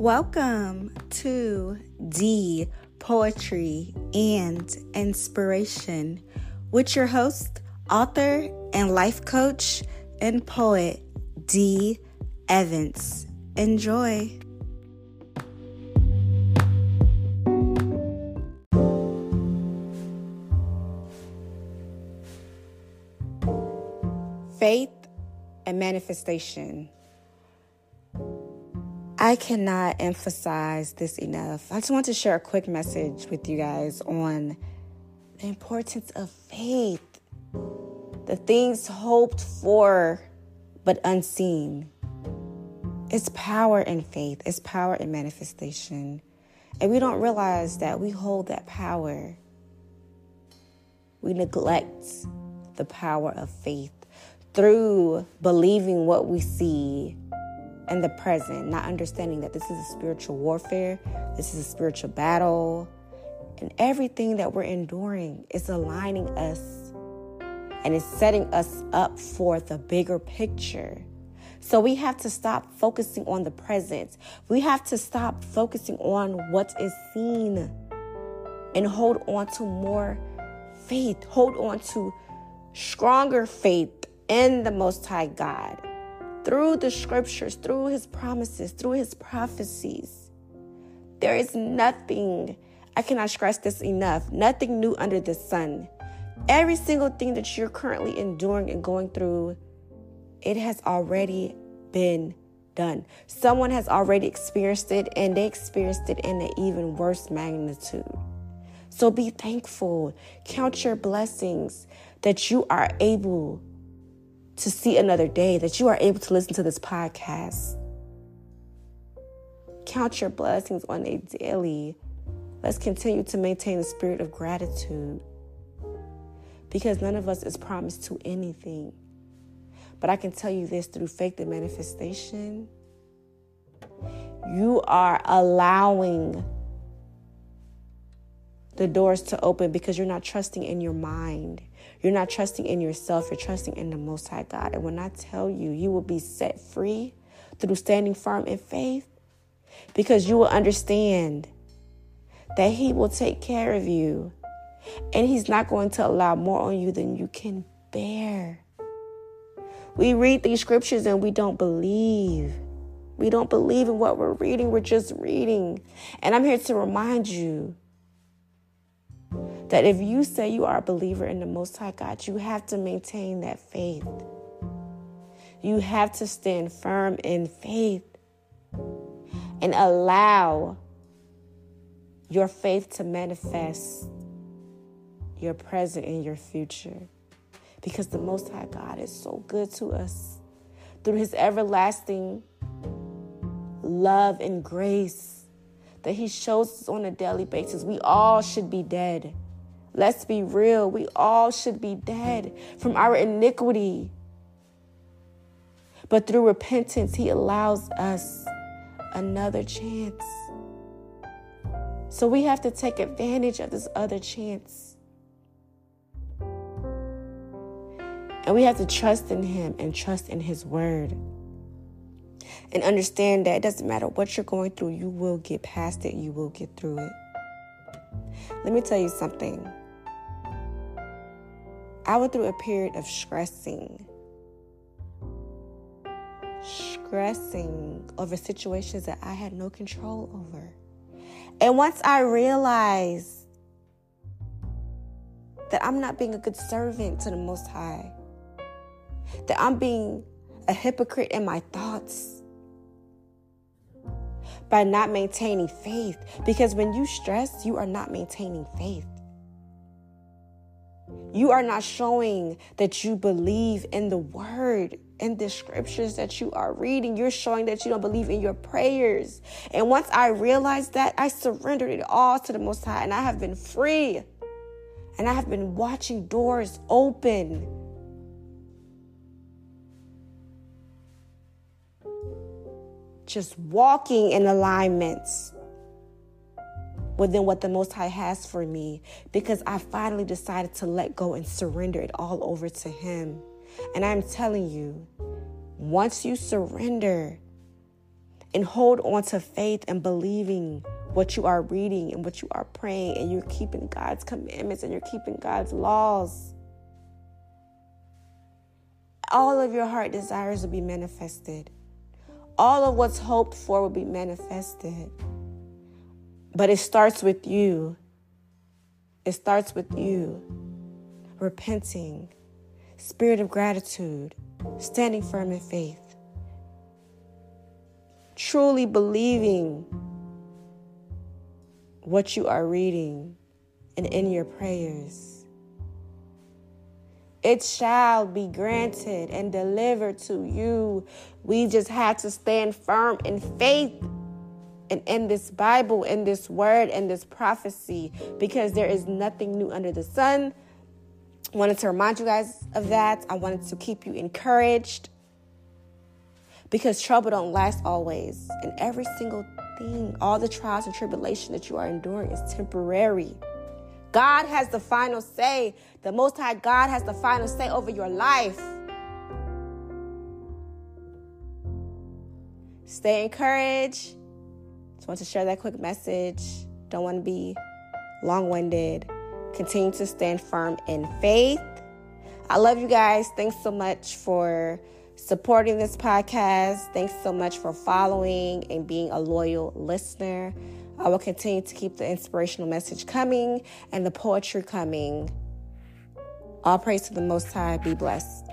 Welcome to D Poetry and Inspiration with your host, author, and life coach and poet D Evans. Enjoy. Faith and manifestation. I cannot emphasize this enough. I just want to share a quick message with you guys on the importance of faith, the things hoped for but unseen. It's power in faith, it's power in manifestation. And we don't realize that we hold that power. We neglect the power of faith through believing what we see in the present, not understanding that this is a spiritual warfare, this is a spiritual battle, and everything that we're enduring is aligning us and is setting us up for the bigger picture. So we have to stop focusing on the present. We have to stop focusing on what is seen and hold on to more faith, hold on to stronger faith in the Most High God through the scriptures, through his promises, through his prophecies. There is nothing, I cannot stress this enough, nothing new under the sun. Every single thing that you're currently enduring and going through, it has already been done. Someone has already experienced it and they experienced it in an even worse magnitude. So be thankful. Count your blessings that you are able to see another day, that you are able to listen to this podcast. Count your blessings on a daily. Let's continue to maintain the spirit of gratitude because none of us is promised to anything. But I can tell you this through faith and manifestation, you are allowing the doors to open because you're not trusting in your mind. You're not trusting in yourself, you're trusting in the Most High God. And when I tell you, you will be set free through standing firm in faith because you will understand that He will take care of you and He's not going to allow more on you than you can bear. We read these scriptures and we don't believe. We don't believe in what we're reading, we're just reading. And I'm here to remind you that if you say you are a believer in the Most High God, you have to maintain that faith. You have to stand firm in faith and allow your faith to manifest your present and your future. Because the Most High God is so good to us through His everlasting love and grace that He shows us on a daily basis. We all should be dead. Let's be real. We all should be dead from our iniquity. But through repentance, He allows us another chance. So we have to take advantage of this other chance. And we have to trust in Him and trust in His Word. And understand that it doesn't matter what you're going through, you will get past it, you will get through it. Let me tell you something. I went through a period of stressing, stressing over situations that I had no control over. And once I realized that I'm not being a good servant to the Most High, that I'm being a hypocrite in my thoughts by not maintaining faith. Because when you stress, you are not maintaining faith. You are not showing that you believe in the word in the scriptures that you are reading. You're showing that you don't believe in your prayers. And once I realized that, I surrendered it all to the Most High and I have been free. And I have been watching doors open. Just walking in alignments within what the Most High has for me because I finally decided to let go and surrender it all over to Him. And I'm telling you, once you surrender and hold on to faith and believing what you are reading and what you are praying, and you're keeping God's commandments and you're keeping God's laws, all of your heart desires will be manifested. All of what's hoped for will be manifested. But it starts with you. It starts with you repenting, spirit of gratitude, standing firm in faith, truly believing what you are reading and in your prayers. It shall be granted and delivered to you. We just had to stand firm in faith and in this Bible, in this word, in this prophecy, because there is nothing new under the sun. I wanted to remind you guys of that. I wanted to keep you encouraged because trouble don't last always. And every single thing, all the trials and tribulation that you are enduring is temporary. God has the final say. The Most High God has the final say over your life. Stay encouraged. Just want to share that quick message. Don't want to be long winded. Continue to stand firm in faith. I love you guys. Thanks so much for supporting this podcast. Thanks so much for following and being a loyal listener. I will continue to keep the inspirational message coming and the poetry coming. All praise to the Most High. Be blessed.